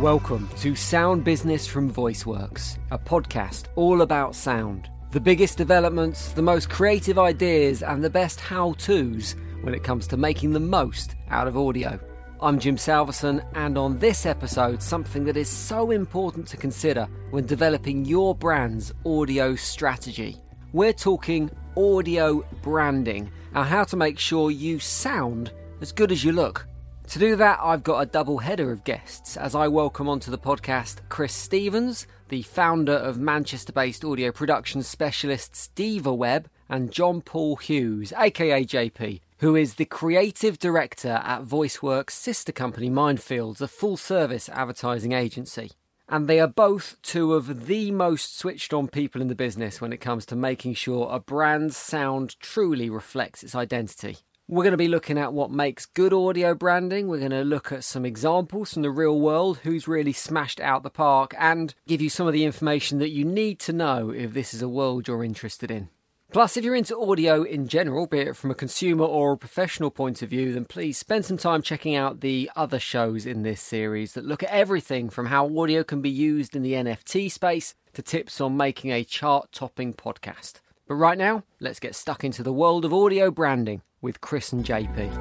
Welcome to Sound Business from VoiceWorks, a podcast all about sound. The biggest developments, the most creative ideas, and the best how to's when it comes to making the most out of audio. I'm Jim Salveson, and on this episode, something that is so important to consider when developing your brand's audio strategy. We're talking audio branding and how to make sure you sound as good as you look. To do that, I've got a double header of guests as I welcome onto the podcast Chris Stevens, the founder of Manchester based audio production specialists Devaweb, and John Paul Hughes, aka JP, who is the creative director at VoiceWorks' sister company Mindfields, a full service advertising agency. And they are both two of the most switched on people in the business when it comes to making sure a brand's sound truly reflects its identity. We're going to be looking at what makes good audio branding. We're going to look at some examples from the real world, who's really smashed out the park, and give you some of the information that you need to know if this is a world you're interested in. Plus, if you're into audio in general, be it from a consumer or a professional point of view, then please spend some time checking out the other shows in this series that look at everything from how audio can be used in the NFT space to tips on making a chart topping podcast. But right now, let's get stuck into the world of audio branding with Chris and JP.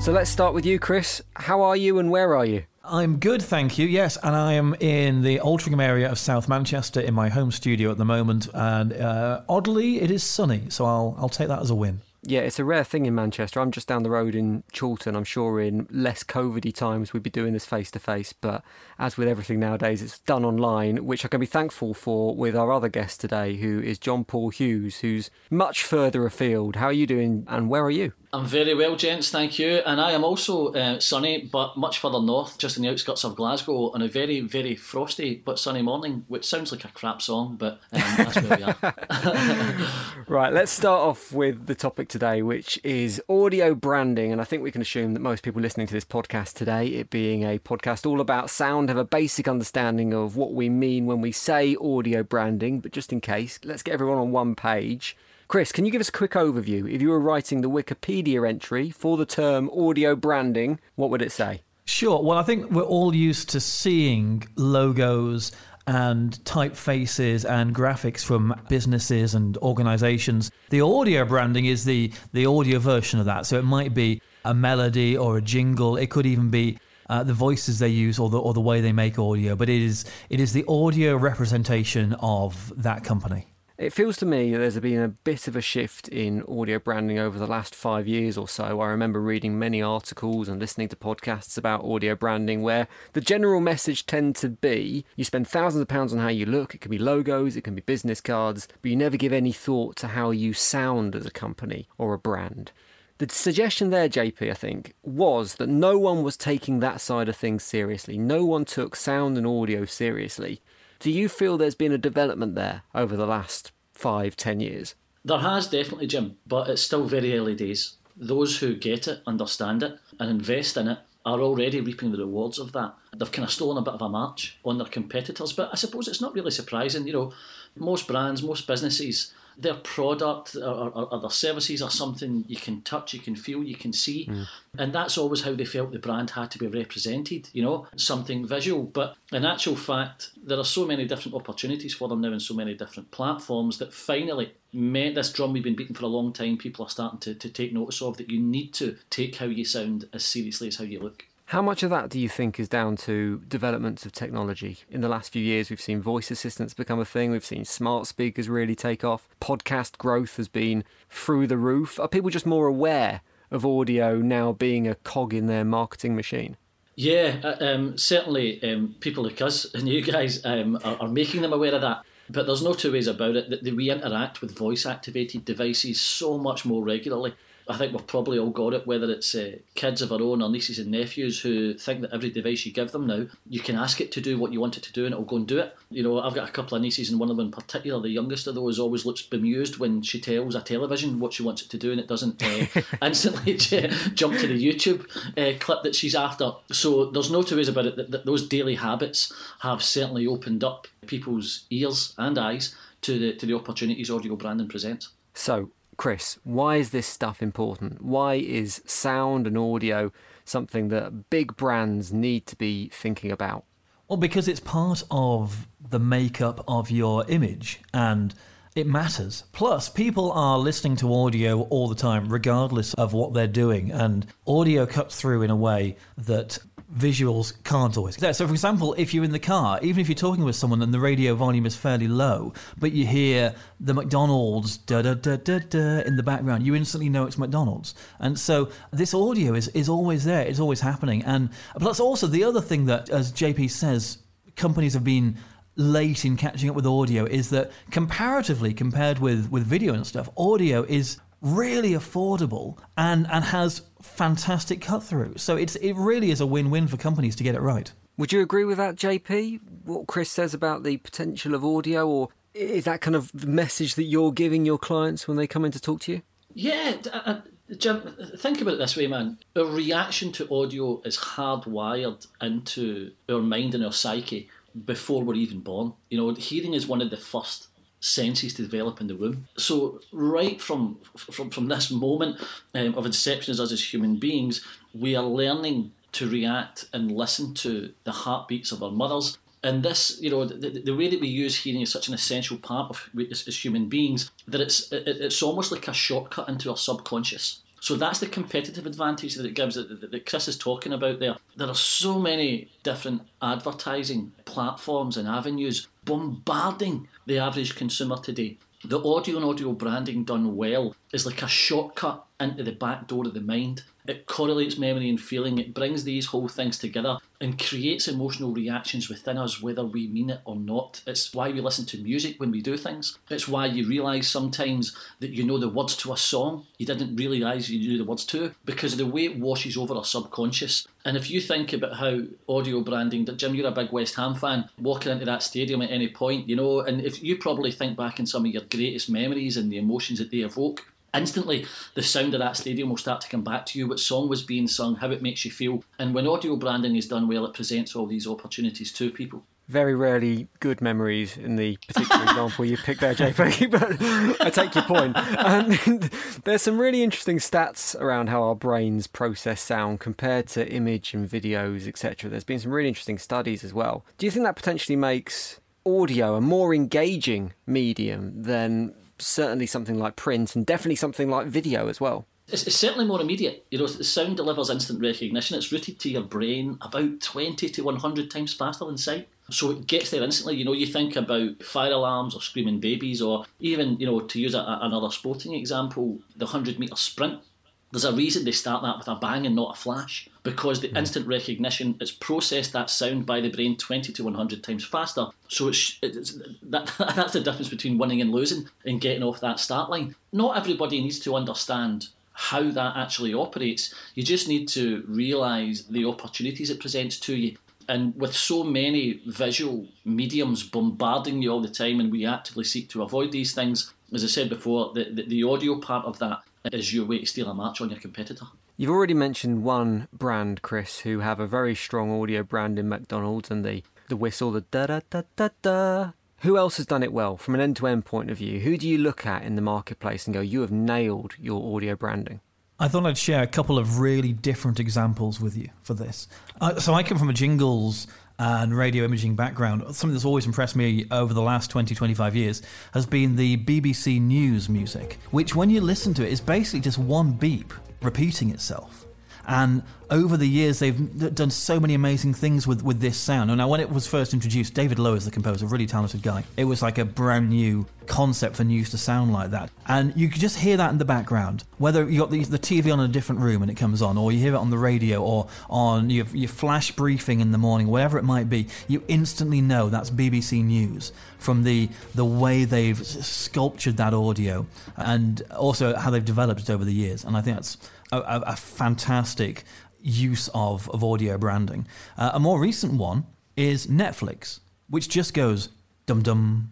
So let's start with you, Chris. How are you and where are you? I'm good, thank you. Yes, and I am in the Altrincham area of South Manchester in my home studio at the moment, and uh, oddly, it is sunny, so I'll I'll take that as a win. Yeah, it's a rare thing in Manchester. I'm just down the road in Chorlton. I'm sure in less COVIDy times we'd be doing this face to face, but as with everything nowadays, it's done online, which I can be thankful for with our other guest today, who is John Paul Hughes, who's much further afield. How are you doing and where are you? I'm very well, gents, thank you. And I am also uh, sunny, but much further north, just in the outskirts of Glasgow, on a very, very frosty but sunny morning, which sounds like a crap song, but um, that's where we are. right, let's start off with the topic today, which is audio branding. And I think we can assume that most people listening to this podcast today, it being a podcast all about sound, have a basic understanding of what we mean when we say audio branding. But just in case, let's get everyone on one page. Chris, can you give us a quick overview? If you were writing the Wikipedia entry for the term audio branding, what would it say? Sure. Well, I think we're all used to seeing logos and typefaces and graphics from businesses and organizations. The audio branding is the, the audio version of that. So it might be a melody or a jingle. It could even be uh, the voices they use or the, or the way they make audio. But it is, it is the audio representation of that company. It feels to me that there's been a bit of a shift in audio branding over the last five years or so. I remember reading many articles and listening to podcasts about audio branding where the general message tend to be you spend thousands of pounds on how you look. It can be logos, it can be business cards, but you never give any thought to how you sound as a company or a brand. The suggestion there, JP, I think, was that no one was taking that side of things seriously. No one took sound and audio seriously. Do you feel there's been a development there over the last five, ten years? There has definitely, Jim, but it's still very early days. Those who get it, understand it, and invest in it are already reaping the rewards of that. They've kind of stolen a bit of a march on their competitors, but I suppose it's not really surprising. You know, most brands, most businesses their product or, or, or, their services are something you can touch, you can feel, you can see. Mm. And that's always how they felt the brand had to be represented, you know, something visual. But in actual fact, there are so many different opportunities for them now in so many different platforms that finally meant this drum we've been beating for a long time, people are starting to, to take notice of that you need to take how you sound as seriously as how you look. How much of that do you think is down to developments of technology? In the last few years, we've seen voice assistants become a thing, we've seen smart speakers really take off, podcast growth has been through the roof. Are people just more aware of audio now being a cog in their marketing machine? Yeah, uh, um, certainly um, people like us and you guys um, are, are making them aware of that. But there's no two ways about it that we interact with voice activated devices so much more regularly. I think we've probably all got it, whether it's uh, kids of our own or nieces and nephews who think that every device you give them now, you can ask it to do what you want it to do and it'll go and do it. You know, I've got a couple of nieces and one of them in particular, the youngest of those, always looks bemused when she tells a television what she wants it to do and it doesn't uh, instantly jump to the YouTube uh, clip that she's after. So there's no two ways about it that, that those daily habits have certainly opened up people's ears and eyes to the, to the opportunities audio branding presents. So Chris, why is this stuff important? Why is sound and audio something that big brands need to be thinking about? Well, because it's part of the makeup of your image and it matters. Plus, people are listening to audio all the time, regardless of what they're doing, and audio cuts through in a way that visuals can't always. So, for example, if you're in the car, even if you're talking with someone and the radio volume is fairly low, but you hear the McDonald's da da da da da in the background, you instantly know it's McDonald's. And so, this audio is, is always there, it's always happening. And plus, also, the other thing that, as JP says, companies have been late in catching up with audio is that comparatively compared with, with video and stuff, audio is really affordable and, and has fantastic cut through. So it's it really is a win win for companies to get it right. Would you agree with that, JP? What Chris says about the potential of audio, or is that kind of the message that you're giving your clients when they come in to talk to you? Yeah, uh, Jim, think about it this way, man. Our reaction to audio is hardwired into our mind and our psyche before we're even born. You know, hearing is one of the first senses to develop in the womb. So right from from from this moment um, of inception as us as human beings, we are learning to react and listen to the heartbeats of our mothers. And this, you know, the, the way that we use hearing is such an essential part of as, as human beings that it's it, it's almost like a shortcut into our subconscious. So that's the competitive advantage that it gives that, that Chris is talking about there. There are so many different advertising platforms and avenues bombarding the average consumer today. The audio and audio branding done well is like a shortcut into the back door of the mind. It correlates memory and feeling. It brings these whole things together and creates emotional reactions within us, whether we mean it or not. It's why we listen to music when we do things. It's why you realise sometimes that you know the words to a song you didn't realise you knew the words to because the way it washes over our subconscious. And if you think about how audio branding, that Jim, you're a big West Ham fan, walking into that stadium at any point, you know, and if you probably think back in some of your greatest memories and the emotions that they evoke, instantly the sound of that stadium will start to come back to you what song was being sung how it makes you feel and when audio branding is done well it presents all these opportunities to people very rarely good memories in the particular example you picked there, JP, but I take your point. Um, there's some really interesting stats around how our brains process sound compared to image and videos, etc. There's been some really interesting studies as well. Do you think that potentially makes audio a more engaging medium than certainly something like print and definitely something like video as well. It's, it's, certainly more immediate. You know, the sound delivers instant recognition. It's rooted to your brain about 20 to 100 times faster than sight. So it gets there instantly. You know, you think about fire alarms or screaming babies, or even, you know, to use a, another sporting example, the 100 metre sprint there's a reason they start that with a bang and not a flash because the mm. instant recognition it's processed that sound by the brain 20 to 100 times faster. So it's, it's that, that's the difference between winning and losing and getting off that start line. Not everybody needs to understand how that actually operates. You just need to realize the opportunities it presents to you. And with so many visual mediums bombarding you all the time and we actively seek to avoid these things as i said before the, the, the audio part of that is your way to steal a match on your competitor. You've already mentioned one brand, Chris, who have a very strong audio brand in McDonald's and the, the whistle, the da da da da da. Who else has done it well from an end to end point of view? Who do you look at in the marketplace and go, you have nailed your audio branding? I thought I'd share a couple of really different examples with you for this. Uh, so I come from a jingles and radio imaging background, something that's always impressed me over the last 20, 25 years has been the BBC News music, which, when you listen to it, is basically just one beep repeating itself. And over the years, they've done so many amazing things with, with this sound. And now, when it was first introduced, David Lowe is the composer, really talented guy. It was like a brand new concept for news to sound like that. And you could just hear that in the background, whether you got the, the TV on in a different room and it comes on, or you hear it on the radio, or on your, your flash briefing in the morning, whatever it might be, you instantly know that's BBC News from the, the way they've sculptured that audio and also how they've developed it over the years. And I think that's a, a, a fantastic use of, of audio branding. Uh, a more recent one is Netflix, which just goes dum dum.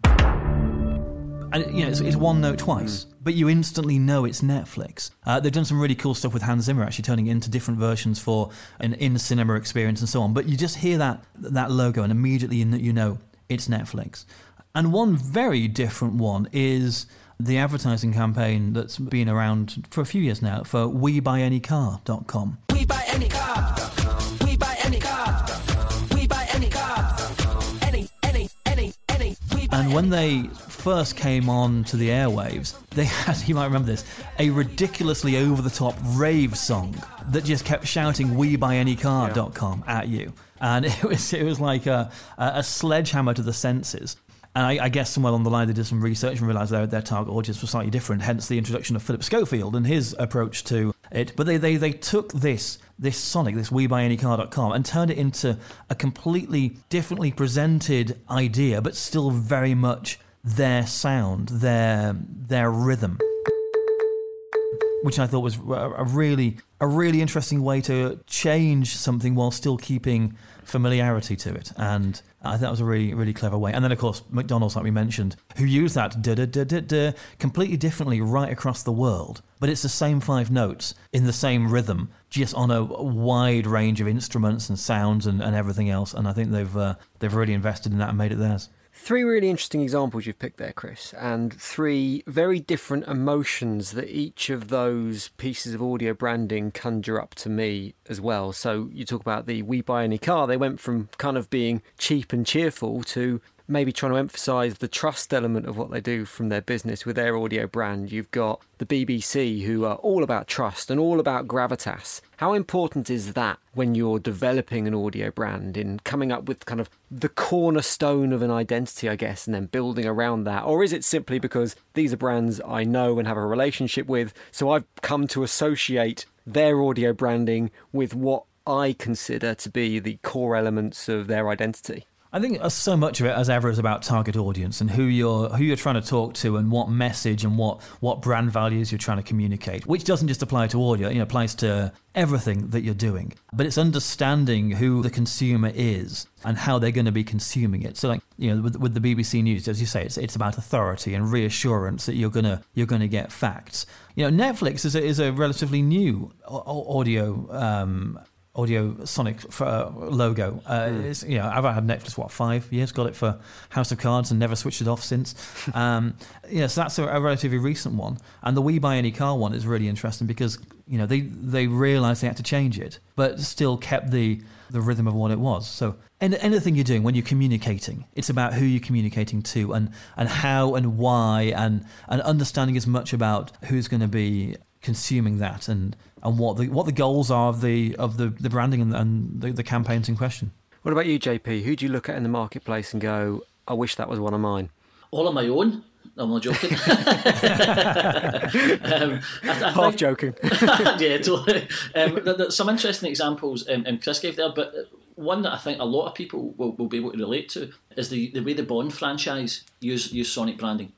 And you know, it's, it's, one note twice, mm. but you instantly know it's Netflix. Uh, they've done some really cool stuff with Hans Zimmer, actually turning it into different versions for an in-cinema experience and so on. But you just hear that that logo, and immediately you know, you know it's Netflix. And one very different one is the advertising campaign that's been around for a few years now for WeBuyAnyCar.com. We buy any car. We buy any car. We buy any car. Any, any, any, any. We buy And when they first came on to the airwaves, they had, you might remember this, a ridiculously over the top rave song that just kept shouting WeBuyAnyCar.com at you. And it was, it was like a, a sledgehammer to the senses. And I, I guess somewhere along the line they did some research and realised their, their target audience was slightly different, hence the introduction of Philip Schofield and his approach to it. But they, they, they took this this Sonic, this WeBuyAnyCar.com, and turned it into a completely differently presented idea, but still very much their sound, their their rhythm which I thought was a really a really interesting way to change something while still keeping familiarity to it. And I think that was a really really clever way. And then of course McDonald's, like we mentioned, who use that da da da da da completely differently right across the world. But it's the same five notes in the same rhythm, just on a wide range of instruments and sounds and, and everything else. And I think they've uh, they've really invested in that and made it theirs. Three really interesting examples you've picked there, Chris, and three very different emotions that each of those pieces of audio branding conjure up to me as well. So you talk about the We Buy Any Car, they went from kind of being cheap and cheerful to maybe trying to emphasize the trust element of what they do from their business with their audio brand. You've got the BBC who are all about trust and all about gravitas. How important is that when you're developing an audio brand in coming up with kind of the cornerstone of an identity, I guess, and then building around that? Or is it simply because these are brands I know and have a relationship with, so I've come to associate their audio branding with what I consider to be the core elements of their identity? I think uh, so much of it, as ever, is about target audience and who you're who you're trying to talk to and what message and what what brand values you're trying to communicate. Which doesn't just apply to audio; know, applies to everything that you're doing. But it's understanding who the consumer is and how they're going to be consuming it. So, like you know, with, with the BBC News, as you say, it's it's about authority and reassurance that you're gonna you're gonna get facts. You know, Netflix is a, is a relatively new au- au- audio. Um, Audio Sonic uh, logo. Uh, it's, you know, I've had Netflix what five years. Got it for House of Cards and never switched it off since. Um, yeah, so that's a, a relatively recent one. And the We Buy Any Car one is really interesting because you know they they realised they had to change it, but still kept the the rhythm of what it was. So and anything you're doing when you're communicating, it's about who you're communicating to and and how and why and and understanding as much about who's going to be consuming that and and what the what the goals are of the of the, the branding and, and the, the campaigns in question. What about you, JP? Who do you look at in the marketplace and go, I wish that was one of mine? All on my own. I'm not joking. um, I, I Half think- joking. yeah, totally. Um, there, there's some interesting examples um, um, Chris gave there, but one that I think a lot of people will, will be able to relate to is the, the way the Bond franchise use use Sonic branding.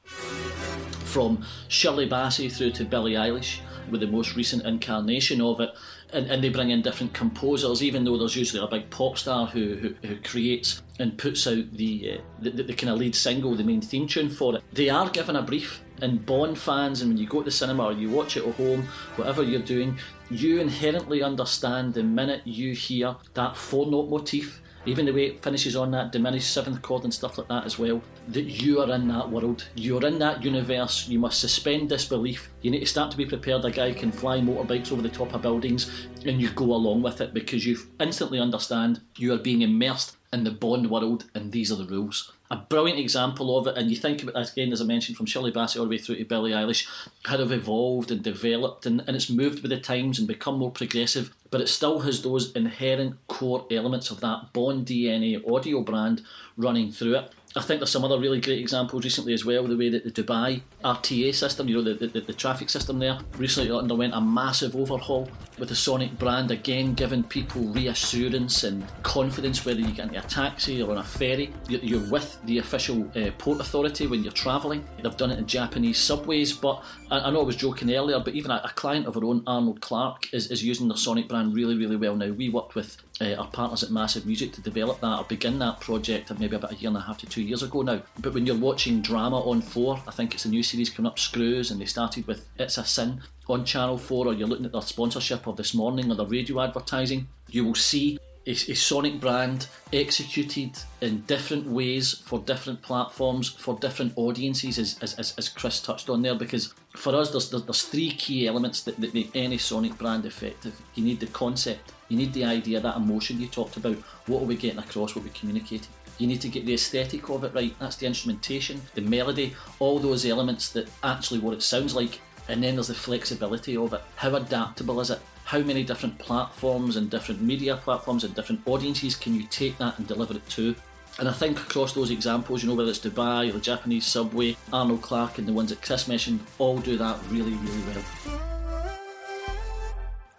From Shirley Bassey through to Billie Eilish, with the most recent incarnation of it, and, and they bring in different composers, even though there's usually a big pop star who, who, who creates and puts out the, uh, the, the, the kind of lead single, the main theme tune for it. They are given a brief, and Bond fans, and when you go to the cinema or you watch it at home, whatever you're doing, you inherently understand the minute you hear that four note motif even the way it finishes on that diminished seventh chord and stuff like that as well, that you are in that world. You're in that universe. You must suspend disbelief. You need to start to be prepared. A guy can fly motorbikes over the top of buildings and you go along with it because you instantly understand you are being immersed in the Bond world and these are the rules. A brilliant example of it, and you think about that again, as I mentioned, from Shirley Bassey all the way through to Billie Eilish, how they've evolved and developed, and, and it's moved with the times and become more progressive, but it still has those inherent core elements of that Bond DNA audio brand running through it. I think there's some other really great examples recently as well. The way that the Dubai RTA system, you know, the, the, the traffic system there, recently underwent a massive overhaul with the Sonic brand, again giving people reassurance and confidence whether you get into a taxi or on a ferry. You're with the official uh, port authority when you're travelling. They've done it in Japanese subways, but I, know I was joking earlier, but even a, client of our own, Arnold Clark, is, is using the Sonic brand really, really well now. We worked with uh, our partners at Massive Music to develop that or begin that project maybe about a year and a half to two years ago now. But when you're watching drama on 4, I think it's a new series coming up, Screws, and they started with It's a Sin on Channel 4, or you're looking at their sponsorship of This Morning or their radio advertising, you will see a, a Sonic brand executed in different ways for different platforms, for different audiences, as, as, as Chris touched on there. Because for us, there's, there's, three key elements that, that make any Sonic brand effective. You need the concept, you need the idea, that emotion you talked about. What are we getting across? What are we communicating? You need to get the aesthetic of it right. That's the instrumentation, the melody, all those elements that actually what it sounds like. And then there's the flexibility of it. How adaptable is it? How many different platforms and different media platforms and different audiences can you take that and deliver it to? And I think across those examples, you know, whether it's Dubai or the Japanese subway, Arnold Clark and the ones that Chris mentioned, all do that really, really well.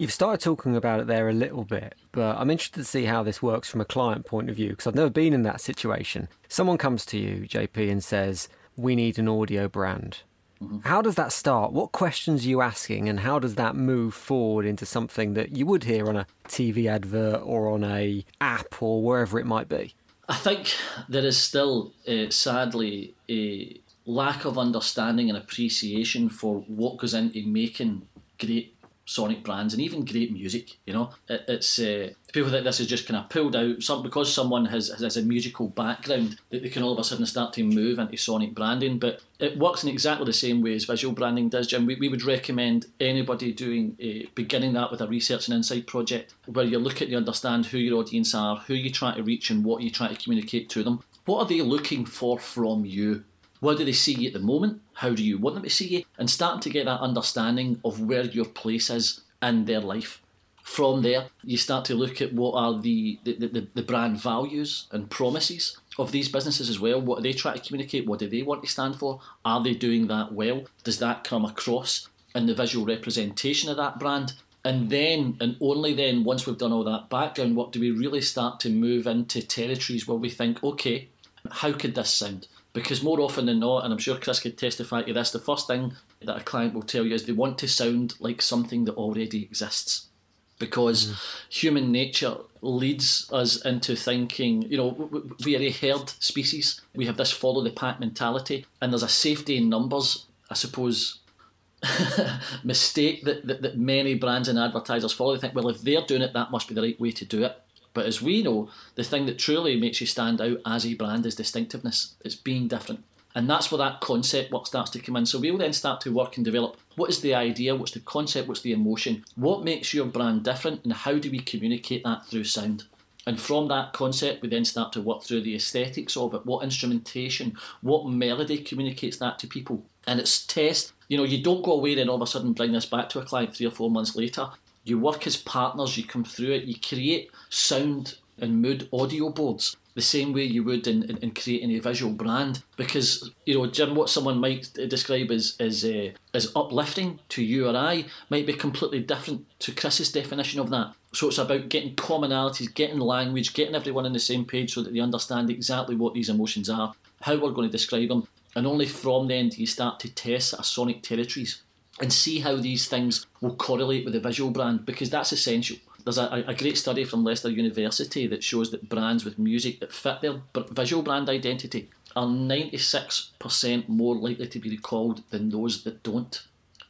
You've started talking about it there a little bit, but I'm interested to see how this works from a client point of view because I've never been in that situation. Someone comes to you, JP, and says, We need an audio brand. Mm-hmm. How does that start? What questions are you asking, and how does that move forward into something that you would hear on a TV advert or on a app or wherever it might be? I think there is still, uh, sadly, a lack of understanding and appreciation for what goes into making great sonic brands and even great music. You know, it, it's uh, people think this is just kind of pulled out some because someone has has a musical background that they can all of a sudden start to move into sonic branding. But it works in exactly the same way as visual branding does, Jim. We, we would recommend anybody doing uh, beginning that with a research and insight project where you look at to understand who your audience are, who you try to reach, and what you try to communicate to them. What are they looking for from you? What do they see you at the moment? How do you want them to see you? And starting to get that understanding of where your place is in their life. From there, you start to look at what are the, the, the, the brand values and promises of these businesses as well. What do they try to communicate? What do they want to stand for? Are they doing that well? Does that come across in the visual representation of that brand? And then, and only then, once we've done all that background work, do we really start to move into territories where we think, okay, how could this sound? Because more often than not, and I'm sure Chris could testify to this, the first thing that a client will tell you is they want to sound like something that already exists. Because mm. human nature leads us into thinking, you know, we are a herd species. We have this follow the pack mentality, and there's a safety in numbers, I suppose, mistake that, that, that many brands and advertisers follow. They think, well, if they're doing it, that must be the right way to do it. But as we know, the thing that truly makes you stand out as a brand is distinctiveness. It's being different. And that's where that concept work starts to come in. So we'll then start to work and develop what is the idea, what's the concept, what's the emotion, what makes your brand different, and how do we communicate that through sound. And from that concept, we then start to work through the aesthetics of it, what instrumentation, what melody communicates that to people. And it's test. You know, you don't go away and all of a sudden bring this back to a client three or four months later. You work as partners, you come through it, you create sound and mood audio boards the same way you would in, in, in, creating a visual brand. Because, you know, Jim, what someone might describe as, as, uh, as uplifting to you or I might be completely different to Chris's definition of that. So it's about getting commonalities, getting language, getting everyone on the same page so that they understand exactly what these emotions are, how we're going to describe them. And only from then do you start to test our sonic territories and see how these things will correlate with the visual brand because that's essential. There's a, a great study from Leicester University that shows that brands with music that fit their visual brand identity are 96% more likely to be recalled than those that don't.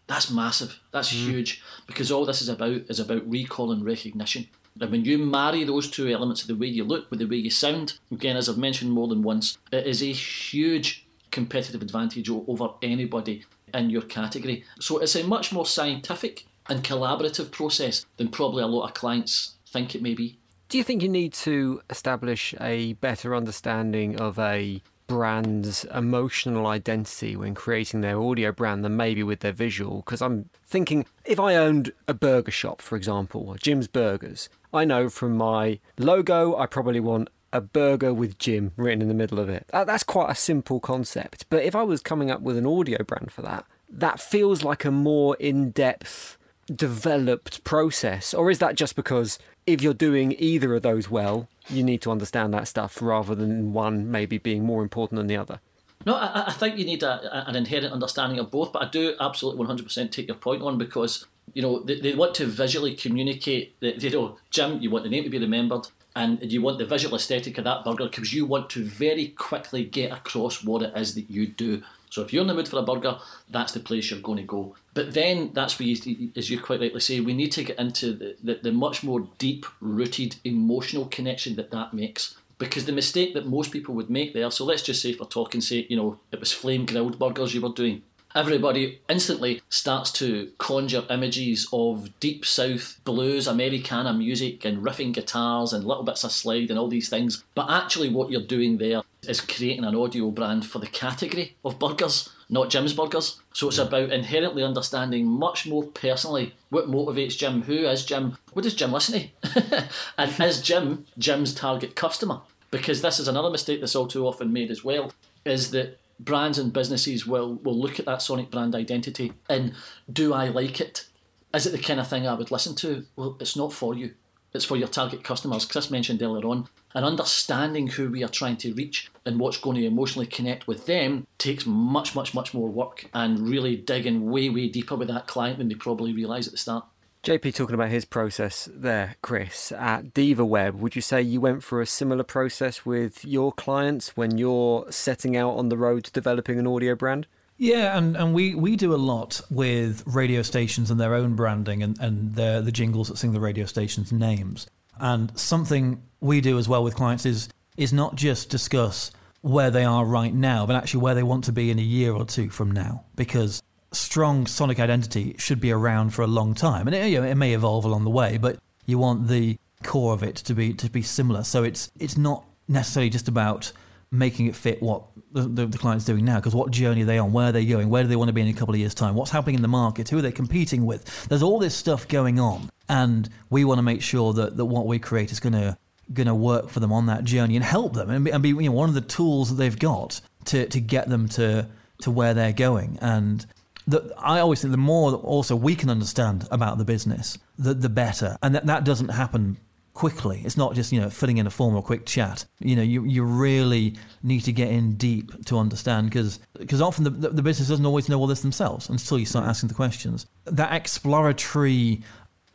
That's massive. That's mm. huge because all this is about is about recall and recognition. And when you marry those two elements of the way you look with the way you sound, again, as I've mentioned more than once, it is a huge competitive advantage over anybody in your category. So it's a much more scientific and collaborative process than probably a lot of clients think it may be. Do you think you need to establish a better understanding of a brand's emotional identity when creating their audio brand than maybe with their visual? Because I'm thinking if I owned a burger shop, for example, Jim's Burgers, I know from my logo I probably want a burger with Jim written in the middle of it. That's quite a simple concept. But if I was coming up with an audio brand for that, that feels like a more in depth developed process, or is that just because if you're doing either of those well, you need to understand that stuff rather than one maybe being more important than the other? No, I, I think you need a, an inherent understanding of both, but I do absolutely 100% take your point on because you know they, they want to visually communicate that you know Jim, you want the name to be remembered, and you want the visual aesthetic of that burger because you want to very quickly get across what it is that you do. So if you're in the mood for a burger, that's the place you're going to go. But then that's where, you, as you quite rightly say, we need to get into the, the, the much more deep rooted emotional connection that that makes. Because the mistake that most people would make there, so let's just say for talking sake, you know, it was flame grilled burgers you were doing everybody instantly starts to conjure images of deep south blues, Americana music, and riffing guitars and little bits of slide and all these things. But actually, what you're doing there is creating an audio brand for the category of burgers, not Jim's Burgers. So it's about inherently understanding much more personally what motivates Jim, who is Jim, what does Jim listen to, and is Jim Jim's target customer? Because this is another mistake that's all too often made as well, is that brands and businesses will will look at that sonic brand identity and do I like it? Is it the kind of thing I would listen to? Well, it's not for you. It's for your target customers. Chris mentioned earlier on, and understanding who we are trying to reach and what's going to emotionally connect with them takes much, much, much more work and really digging way, way deeper with that client than they probably realise at the start. JP talking about his process there, Chris, at Devaweb, would you say you went through a similar process with your clients when you're setting out on the road to developing an audio brand? Yeah, and, and we, we do a lot with radio stations and their own branding and, and the, the jingles that sing the radio station's names. And something we do as well with clients is is not just discuss where they are right now, but actually where they want to be in a year or two from now. Because strong sonic identity should be around for a long time, and it, you know, it may evolve along the way, but you want the core of it to be to be similar. So it's it's not necessarily just about making it fit what the, the, the client's doing now because what journey are they on? Where are they going? Where do they want to be in a couple of years time? What's happening in the market? Who are they competing with? There's all this stuff going on and we want to make sure that, that what we create is going to going to work for them on that journey and help them and be, and be you know, one of the tools that they've got to, to get them to to where they're going. And that I always think the more also we can understand about the business, the the better, and that that doesn't happen quickly. It's not just you know filling in a form or quick chat. You know, you you really need to get in deep to understand because often the, the business doesn't always know all this themselves until you start asking the questions. That exploratory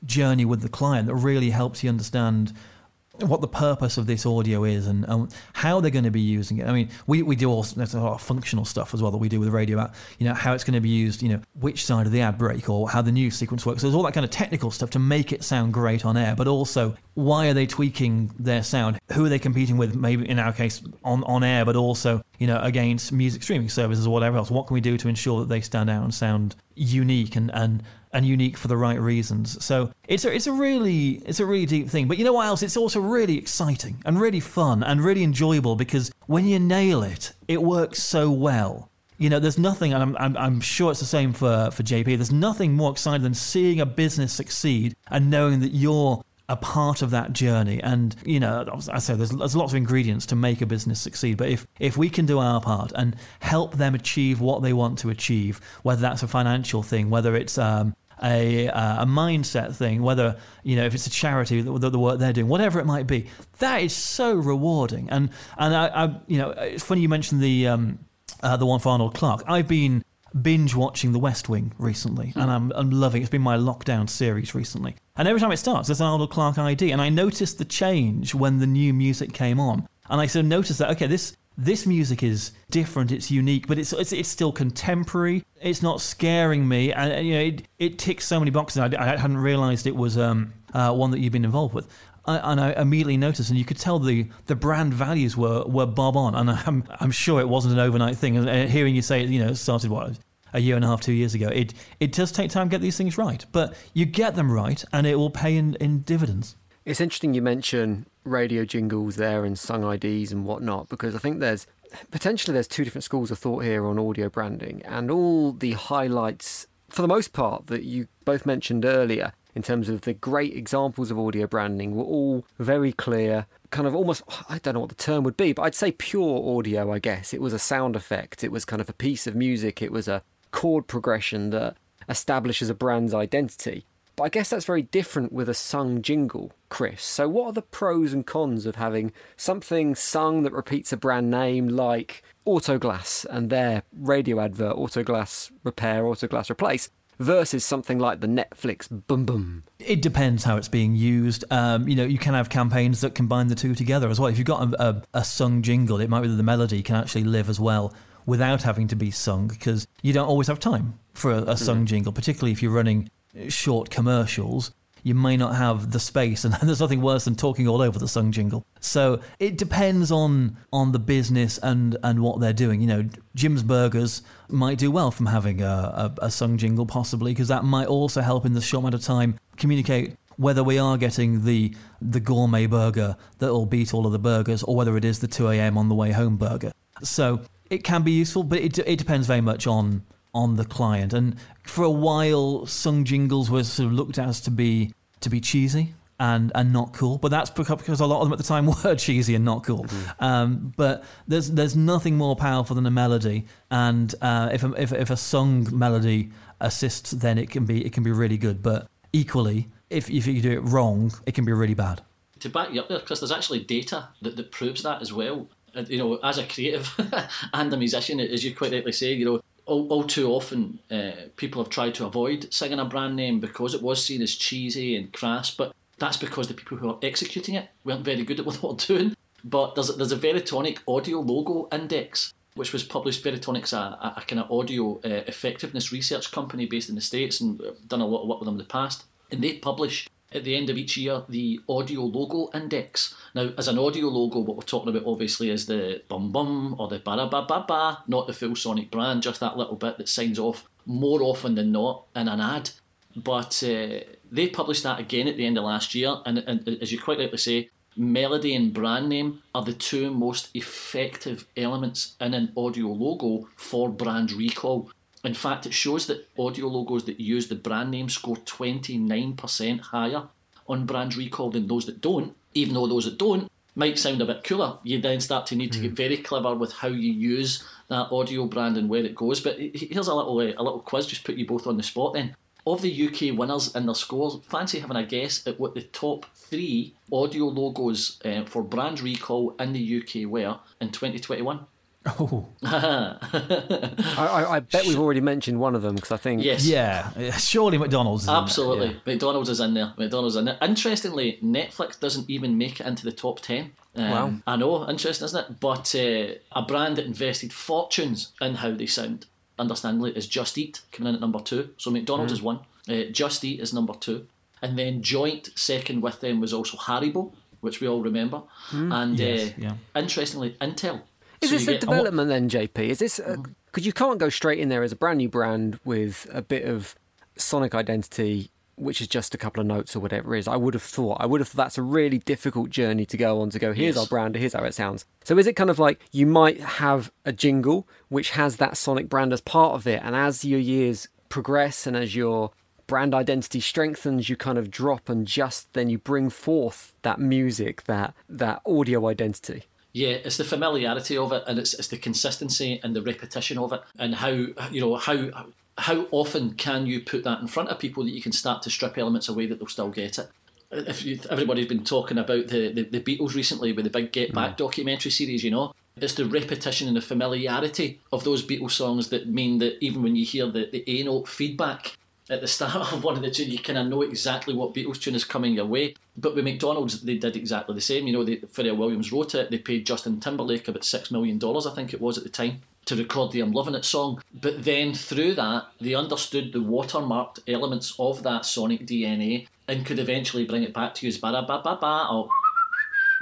journey with the client that really helps you understand what the purpose of this audio is and, and how they're going to be using it. I mean, we, we do all there's a lot of functional stuff as well that we do with the radio. About, you know how it's going to be used. You know which side of the ad break or how the news sequence works. So there's all that kind of technical stuff to make it sound great on air, but also why are they tweaking their sound? Who are they competing with? Maybe in our case on on air, but also you know against music streaming services or whatever else. What can we do to ensure that they stand out and sound unique and and and unique for the right reasons. So it's a, it's a really it's a really deep thing. But you know what else? It's also really exciting and really fun and really enjoyable because when you nail it, it works so well. You know, there's nothing, and I'm, I'm, I'm sure it's the same for, for JP. There's nothing more exciting than seeing a business succeed and knowing that you're a part of that journey. And you know, I say there's, there's lots of ingredients to make a business succeed. But if if we can do our part and help them achieve what they want to achieve, whether that's a financial thing, whether it's um, a uh, a mindset thing, whether you know if it's a charity the, the, work they're doing, whatever it might be, that is so rewarding. And and I, I you know it's funny you mentioned the um, uh, the one for Arnold Clark. I've been binge watching The West Wing recently, and I'm, I'm loving. It. It's been my lockdown series recently, and every time it starts, there's an Arnold Clark ID, and I noticed the change when the new music came on, and I sort of noticed that okay, this this music is different, it's unique, but it's it's, it's still contemporary. It's not scaring me, and you know it, it ticks so many boxes. I, I hadn't realised it was um, uh, one that you've been involved with. I, and I immediately noticed, and you could tell the, the brand values were, were bob on, and I'm I'm sure it wasn't an overnight thing. And hearing you say, you know, it started what a year and a half, two years ago. It it does take time to get these things right, but you get them right, and it will pay in, in dividends. It's interesting you mention radio jingles there and sung IDs and whatnot because I think there's potentially there's two different schools of thought here on audio branding and all the highlights for the most part that you both mentioned earlier in terms of the great examples of audio branding were all very clear kind of almost I don't know what the term would be but I'd say pure audio I guess. It was a sound effect. It was kind of a piece of music. It was a chord progression that establishes a brand's identity but I guess that's very different with a sung jingle, Chris. So, what are the pros and cons of having something sung that repeats a brand name like Autoglass and their radio advert, Autoglass Repair, Autoglass Replace, versus something like the Netflix Boom Boom? It depends how it's being used. Um, you know, you can have campaigns that combine the two together as well. If you've got a, a, a sung jingle, it might be that the melody can actually live as well without having to be sung because you don't always have time for a, a sung jingle, particularly if you're running short commercials. You may not have the space, and there's nothing worse than talking all over the sung jingle. So it depends on on the business and and what they're doing. You know, Jim's Burgers might do well from having a, a, a sung jingle, possibly because that might also help in the short amount of time communicate whether we are getting the the gourmet burger that will beat all of the burgers, or whether it is the 2 a.m. on the way home burger. So it can be useful, but it it depends very much on on the client. And for a while, sung jingles were sort of looked at as to be to be cheesy and and not cool. But that's because a lot of them at the time were cheesy and not cool. Um, but there's there's nothing more powerful than a melody, and uh, if a, if if a sung melody assists, then it can be it can be really good. But equally, if if you do it wrong, it can be really bad. to back you up there, Chris, there's actually data that, that proves that as well. Uh, You know, as a creative and a musician, as you quite rightly say, you know, all, all too often uh, people have tried to avoid singing a brand name because it was seen as cheesy and crass, but that's because the people who are executing it weren't very good at what they were doing. But there's, there's a Veritonic audio logo index which was published. Veritonic's a, a, a kind of audio uh, effectiveness research company based in the States and I've done a lot of work with them in the past. And they publish at the end of each year the audio logo index. Now, as an audio logo, what we're talking about obviously is the bum bum or the ba ba ba ba, not the full Sonic brand, just that little bit that signs off more often than not in an ad. But uh, they published that again at the end of last year, and, and as you quite rightly say, melody and brand name are the two most effective elements in an audio logo for brand recall. In fact, it shows that audio logos that use the brand name score 29% higher on brand recall than those that don't, even though those that don't might sound a bit cooler. You then start to need to get very clever with how you use that audio brand and where it goes. But here's a little uh, a little quiz, just put you both on the spot then. Of the UK winners and their scores, fancy having a guess at what the top three audio logos uh, for brand recall in the UK were in 2021? Oh, I, I, I bet we've already mentioned one of them because I think Yes. yeah. Surely McDonald's. Is in there. Absolutely. McDonald's is in there. McDonald's is in there. Interestingly, Netflix doesn't even make it into the top 10. Um, Wow. I know, interesting, isn't it? But uh, a brand that invested fortunes in how they sound, understandably, is Just Eat coming in at number two. So McDonald's Mm. is one. Uh, Just Eat is number two. And then joint second with them was also Haribo, which we all remember. And Yes, uh, yeah. interestingly, Intel. Is So this a development then, JP? Is this uh, because you can't go straight in there as a brand new brand with a bit of sonic identity, which is just a couple of notes or whatever it is? I would have thought. I would have thought that's a really difficult journey to go on. To go, here's Yes. our brand, here's how it sounds. So is it kind of like you might have a jingle which has that sonic brand as part of it, and as your years progress and as your brand identity strengthens, you kind of drop and just then you bring forth that music, that that audio identity. Yeah, it's the familiarity of it, and it's it's the consistency and the repetition of it, and how you know how how often can you put that in front of people that you can start to strip elements away that they'll still get it. If you, everybody's been talking about the, the, the Beatles recently with the big Get Back mm. documentary series, you know, it's the repetition and the familiarity of those Beatles songs that mean that even when you hear the, the A note feedback at the start of one of the tunes, you kind of know exactly what Beatles tune is coming your way. But with McDonald's, they did exactly the same. You know, they, Pharrell Williams wrote it. They paid Justin Timberlake about six million dollars, I think it was at the time, to record the "I'm Loving It" song. But then through that, they understood the watermarked elements of that sonic DNA and could eventually bring it back to use ba ba ba ba or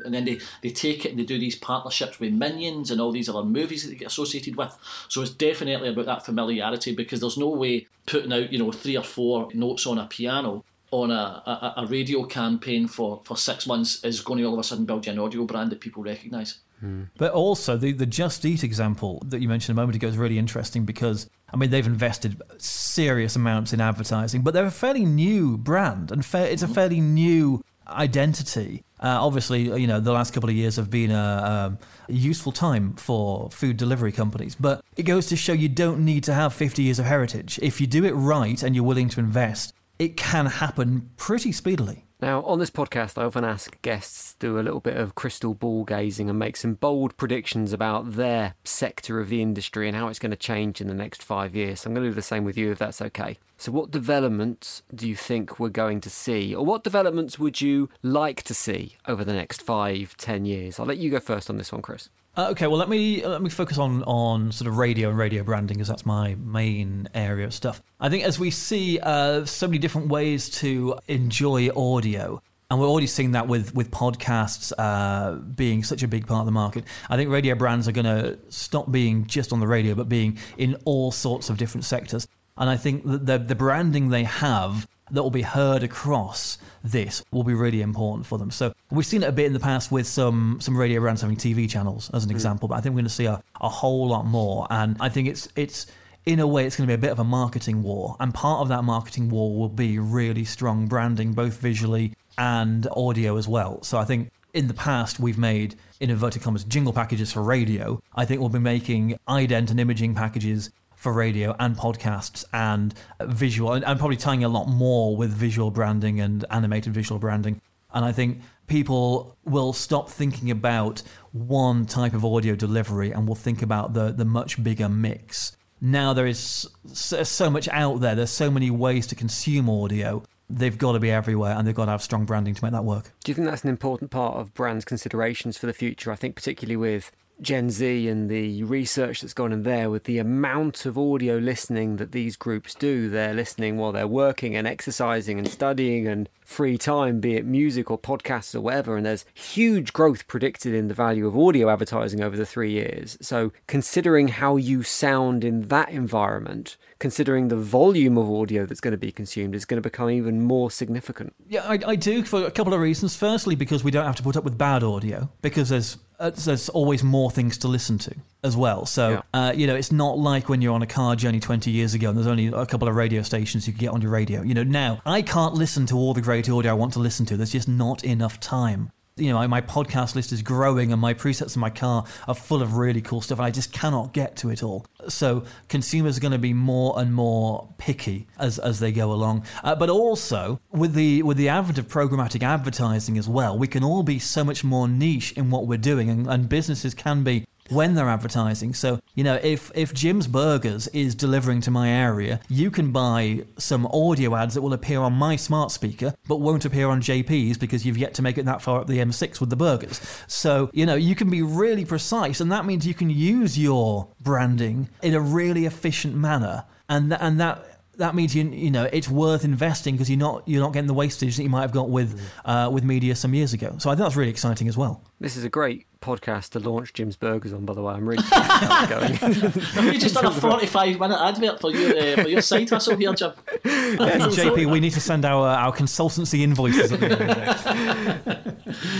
and then they, they take it and they do these partnerships with Minions and all these other movies that they get associated with. So it's definitely about that familiarity because there's no way putting out, you know, three or four notes on a piano on a, a, a radio campaign for, for six months is going to all of a sudden build you an audio brand that people recognise. Hmm. But also the the Just Eat example that you mentioned a moment ago is really interesting because I mean they've invested serious amounts in advertising, but they're a fairly new brand and fa- it's a mm-hmm. fairly new identity. Uh, obviously, you know the last couple of years have been a, um, a useful time for food delivery companies, but it goes to show you don't need to have 50 years of heritage. If you do it right and you're willing to invest, it can happen pretty speedily. Now, on this podcast, I often ask guests to do a little bit of crystal ball gazing and make some bold predictions about their sector of the industry and how it's going to change in the next five years. So I'm going to do the same with you if that's okay. So, what developments do you think we're going to see, or what developments would you like to see over the next five, ten years? I'll let you go first on this one, Chris. Uh, okay, well let me let me focus on on sort of radio and radio branding because that's my main area of stuff. I think as we see uh, so many different ways to enjoy audio, and we're already seeing that with with podcasts uh, being such a big part of the market. I think radio brands are going to stop being just on the radio, but being in all sorts of different sectors. And I think that the the branding they have that will be heard across this will be really important for them. So we've seen it a bit in the past with some some radio brands having TV channels as an hmm. example, but I think we're going to see a, a whole lot more. And I think it's it's in a way it's going to be a bit of a marketing war, and part of that marketing war will be really strong branding, both visually and audio as well. So I think in the past we've made in inverted commas jingle packages for radio. I think we'll be making ident and imaging packages for radio and podcasts and visual, and, and probably tying a lot more with visual branding and animated visual branding. And I think people will stop thinking about one type of audio delivery and will think about the the much bigger mix. Now there is so, so much out there. There's so many ways to consume audio. They've got to be everywhere, and they've got to have strong branding to make that work. Do you think that's an important part of brands' considerations for the future? I think particularly with Gen Z and the research that's gone in there with the amount of audio listening that these groups do. They're listening while they're working and exercising and studying and free time, be it music or podcasts or whatever. And there's huge growth predicted in the value of audio advertising over the three years. So, considering how you sound in that environment, considering the volume of audio that's going to be consumed, is going to become even more significant. Yeah, I, I do for a couple of reasons. Firstly, because we don't have to put up with bad audio, because there's uh, there's always more things to listen to as well. So, Yeah. uh, you know, it's not like when you're on a car journey 20 years ago and there's only a couple of radio stations you could get on your radio. You know, now I can't listen to all the great audio I want to listen to. There's just not enough time. You know, my podcast list is growing and my presets in my car are full of really cool stuff and I just cannot get to it all. So consumers are going to be more and more picky as, as they go along. Uh, but also with the with the advent of programmatic advertising as well, we can all be so much more niche in what we're doing and, and businesses can be when they're advertising. So, you know, if if Jim's Burgers is delivering to my area, you can buy some audio ads that will appear on my smart speaker but won't appear on JP's because you've yet to make it that far up the M6 with the burgers. So, you know, you can be really precise and that means you can use your branding in a really efficient manner. And th- and that that means you you know it's worth investing because you're not you're not getting the wastage that you might have got with uh, with media some years ago. So I think that's really exciting as well. This is a great podcast to launch Jim's Burgers on, by the way. I'm really pleased how it's going. Have you just done a 45 minute advert for your, uh, for your side hustle here, Jim? JP, we need to send our our consultancy invoices. At the end of the day.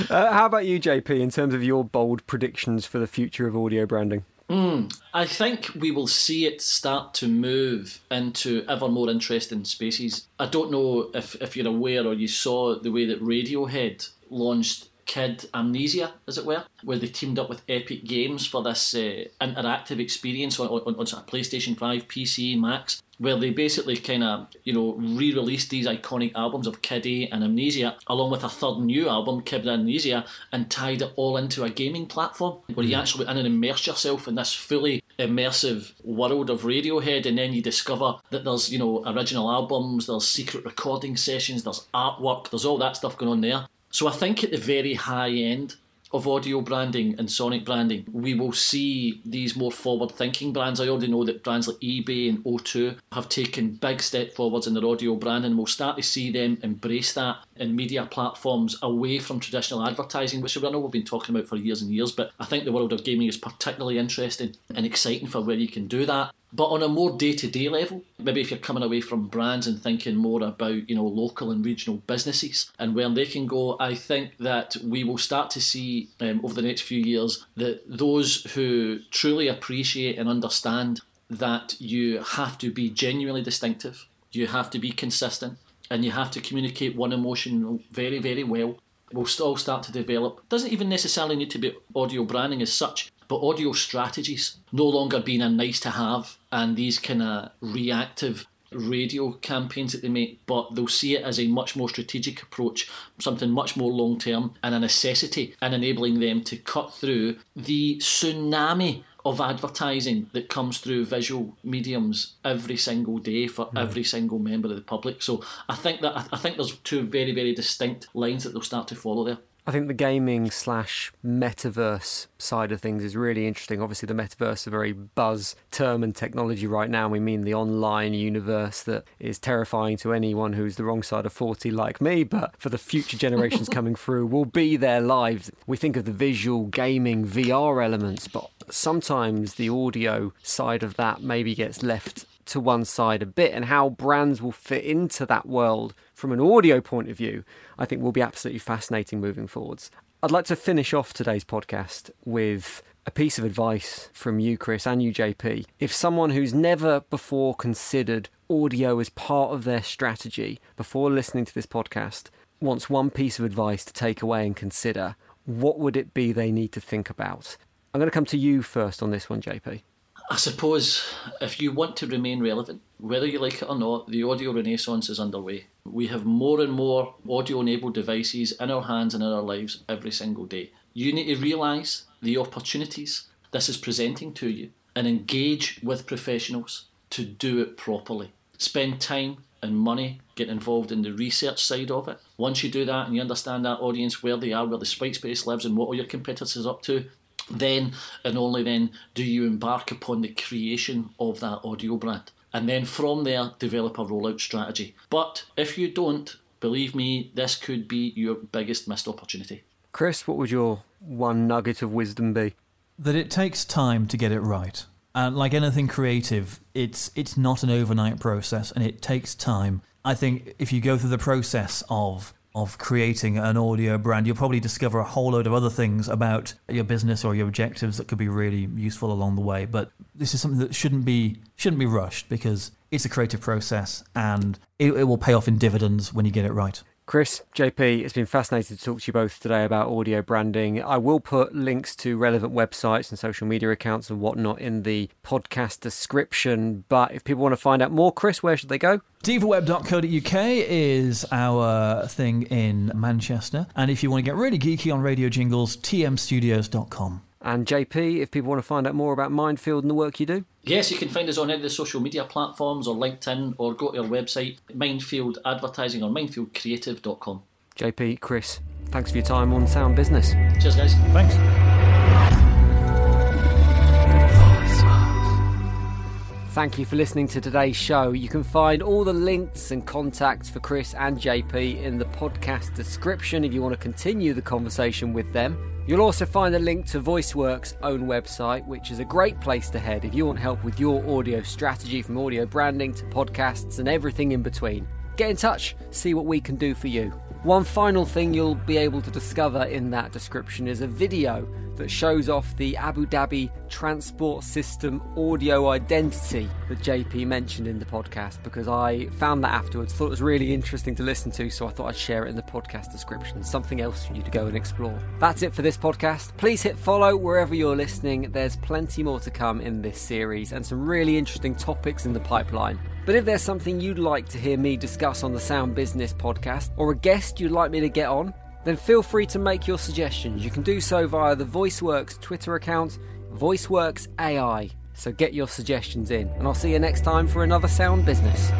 Uh, how about you, JP, in terms of your bold predictions for the future of audio branding? I think we will see it start to move into ever more interesting spaces. I don't know if, if you're aware or you saw the way that Radiohead launched Kid Amnesia, as it were, where they teamed up with Epic Games for this uh, interactive experience on, on, on sort of PlayStation 5, PC, Max, where they basically kind of, you know, re released these iconic albums of Kid A and Amnesia, along with a third new album, Kid Amnesia, and tied it all into a gaming platform where you actually and immerse yourself in this fully immersive world of Radiohead, and then you discover that there's, you know, original albums, there's secret recording sessions, there's artwork, there's all that stuff going on there. So I think at the very high end of audio branding and sonic branding, we will see these more forward thinking brands. I already know that brands like eBay and O2 have taken big step forwards in their audio branding. We'll start to see them embrace that in media platforms away from traditional advertising, which I know we've been talking about for years and years, but I think the world of gaming is particularly interesting and exciting for where you can do that. But on a more day to day level, maybe if you're coming away from brands and thinking more about, you know, local and regional businesses and where they can go, I think that we will start to see um, over the next few years that those who truly appreciate and understand that you have to be genuinely distinctive, you have to be consistent, and you have to communicate one emotion very, very well will still start to develop. Doesn't even necessarily need to be audio branding as such, but audio strategies no longer being a nice to have, and these kind of reactive radio campaigns that they make, but they'll see it as a much more strategic approach, something much more long term, and a necessity, and enabling them to cut through the tsunami of advertising that comes through visual mediums every single day for hmm. every single member of the public. So I think that I think there's two very very distinct lines that they'll start to follow there. I think the gaming slash metaverse side of things is really interesting. Obviously, the metaverse is a very buzz term and technology right now. We mean the online universe that is terrifying to anyone who's the wrong side of 40 like me, but for the future generations coming through, will be their lives. We think of the visual gaming VR elements, but sometimes the audio side of that maybe gets left to one side a bit and how brands will fit into that world from an audio point of view, I think will be absolutely fascinating moving forwards. I'd like to finish off today's podcast with a piece of advice from you, Chris, and you, JP. If someone who's never before considered audio as part of their strategy before listening to this podcast wants one piece of advice to take away and consider, what would it be they need to think about? I'm going to come to you first on this one, JP. I suppose if you want to remain relevant, whether you like it or not, the audio renaissance is underway. We have more and more audio enabled devices in our hands and in our lives every single day. You need to realise the opportunities this is presenting to you and engage with professionals to do it properly. Spend time and money get involved in the research side of it. Once you do that and you understand that audience, where they are, where the white space lives, and what all your competitors are up to, then and only then do you embark upon the creation of that audio brand. And then from there, develop a rollout strategy. But if you don't, believe me, this could be your biggest missed opportunity. Chris, what would your one nugget of wisdom be? That it takes time to get it right. And like anything creative, it's it's not an overnight process and it takes time. I think if you go through the process of of creating an audio brand, you'll probably discover a whole load of other things about your business or your objectives that could be really useful along the way. But this is something that shouldn't be shouldn't be rushed because it's a creative process and it, it will pay off in dividends when you get it right. Chris, JP, it's been fascinating to talk to you both today about audio branding. I will put links to relevant websites and social media accounts and whatnot in the podcast description. But if people want to find out more, Chris, where should they go? Devaweb.co.uk is our thing in Manchester. And if you want to get really geeky on radio jingles, tmstudios.com. And JP, if people want to find out more about Mindfield and the work you do? Yes, you can find us on any of the social media platforms or LinkedIn or go to our website, Mindfield Advertising or mindfieldcreative.com. JP, Chris, thanks for your time on Sound Business. Cheers, guys. Thanks. Thank you for listening to today's show. You can find all the links and contacts for Chris and JP in the podcast description if you want to continue the conversation with them. You'll also find a link to VoiceWorks' own website, which is a great place to head if you want help with your audio strategy from audio branding to podcasts and everything in between. Get in touch, see what we can do for you. One final thing you'll be able to discover in that description is a video that shows off the Abu Dhabi transport system audio identity that JP mentioned in the podcast because I found that afterwards, thought it was really interesting to listen to, so I thought I'd share it in the podcast description. Something else for you to go and explore. That's it for this podcast. Please hit follow wherever you're listening. There's plenty more to come in this series and some really interesting topics in the pipeline. But if there's something you'd like to hear me discuss on the Sound Business podcast, or a guest you'd like me to get on, then feel free to make your suggestions. You can do so via the VoiceWorks Twitter account, VoiceWorks AI. So get your suggestions in, and I'll see you next time for another Sound Business.